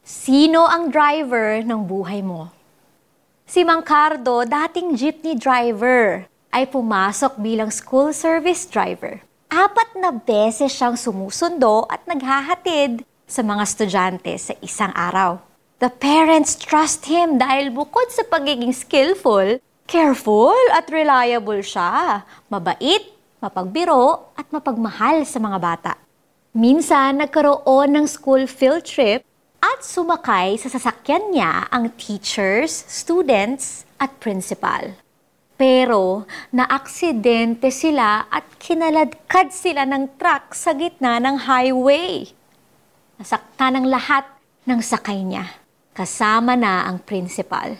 Sino ang driver ng buhay mo? Si Mang Cardo, dating jeepney driver, ay pumasok bilang school service driver. Apat na beses siyang sumusundo at naghahatid sa mga estudyante sa isang araw. The parents trust him dahil bukod sa pagiging skillful, careful at reliable siya. Mabait, mapagbiro at mapagmahal sa mga bata. Minsan, nagkaroon ng school field trip at sumakay sa sasakyan niya ang teachers, students at principal. Pero naaksidente sila at kinaladkad sila ng truck sa gitna ng highway. Nasaktan ang lahat ng sakay niya, kasama na ang principal.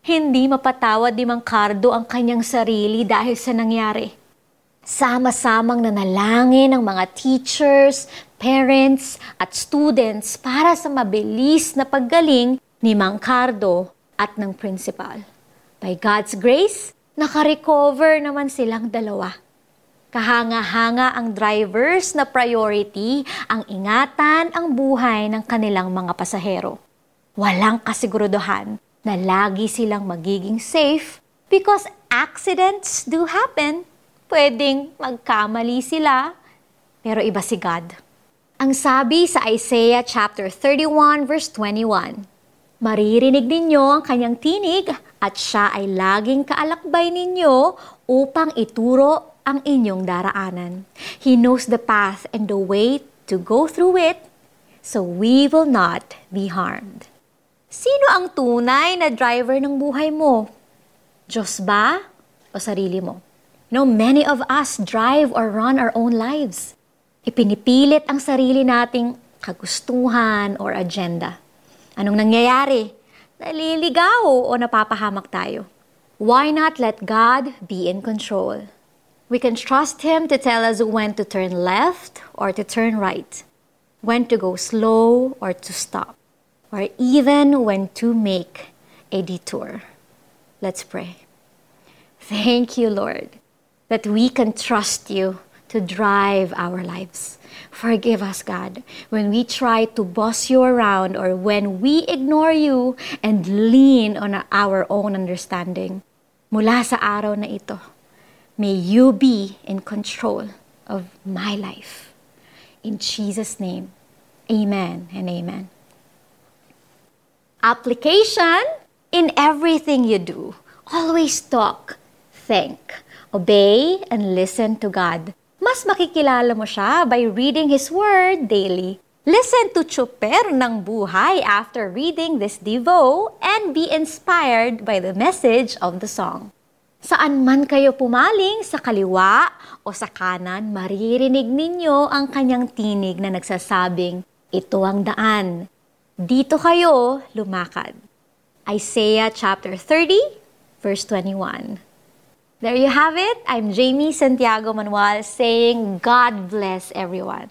Hindi mapatawad ni Mang Cardo ang kanyang sarili dahil sa nangyari. Sama-samang nanalangin ng mga teachers, parents, at students para sa mabilis na paggaling ni Mang Cardo at ng principal. By God's grace, nakarecover naman silang dalawa. Kahanga-hanga ang drivers na priority ang ingatan ang buhay ng kanilang mga pasahero. Walang kasiguraduhan na lagi silang magiging safe because accidents do happen. Pwedeng magkamali sila, pero iba si God. Ang sabi sa Isaiah chapter 31 verse 21, Maririnig ninyo ang kanyang tinig at siya ay laging kaalakbay ninyo upang ituro ang inyong daraanan. He knows the path and the way to go through it so we will not be harmed. Sino ang tunay na driver ng buhay mo? Diyos ba o sarili mo? No, many of us drive or run our own lives. Ipinipilit ang sarili nating kagustuhan or agenda. Anong nangyayari? Naliligaw o napapahamak tayo? Why not let God be in control? We can trust Him to tell us when to turn left or to turn right, when to go slow or to stop, or even when to make a detour. Let's pray. Thank you, Lord, that we can trust you to drive our lives. Forgive us, God, when we try to boss you around or when we ignore you and lean on our own understanding. Mula sa araw na ito, May you be in control of my life. In Jesus' name, amen and amen. Application in everything you do. Always talk, think, obey, and listen to God. Mas makikilala mo siya by reading His Word daily. Listen to Chuper ng Buhay after reading this Devo and be inspired by the message of the song. Saan man kayo pumaling, sa kaliwa o sa kanan, maririnig ninyo ang kanyang tinig na nagsasabing, ito ang daan. Dito kayo lumakad. Isaiah chapter 30, verse 21. There you have it. I'm Jamie Santiago Manuel saying, God bless everyone.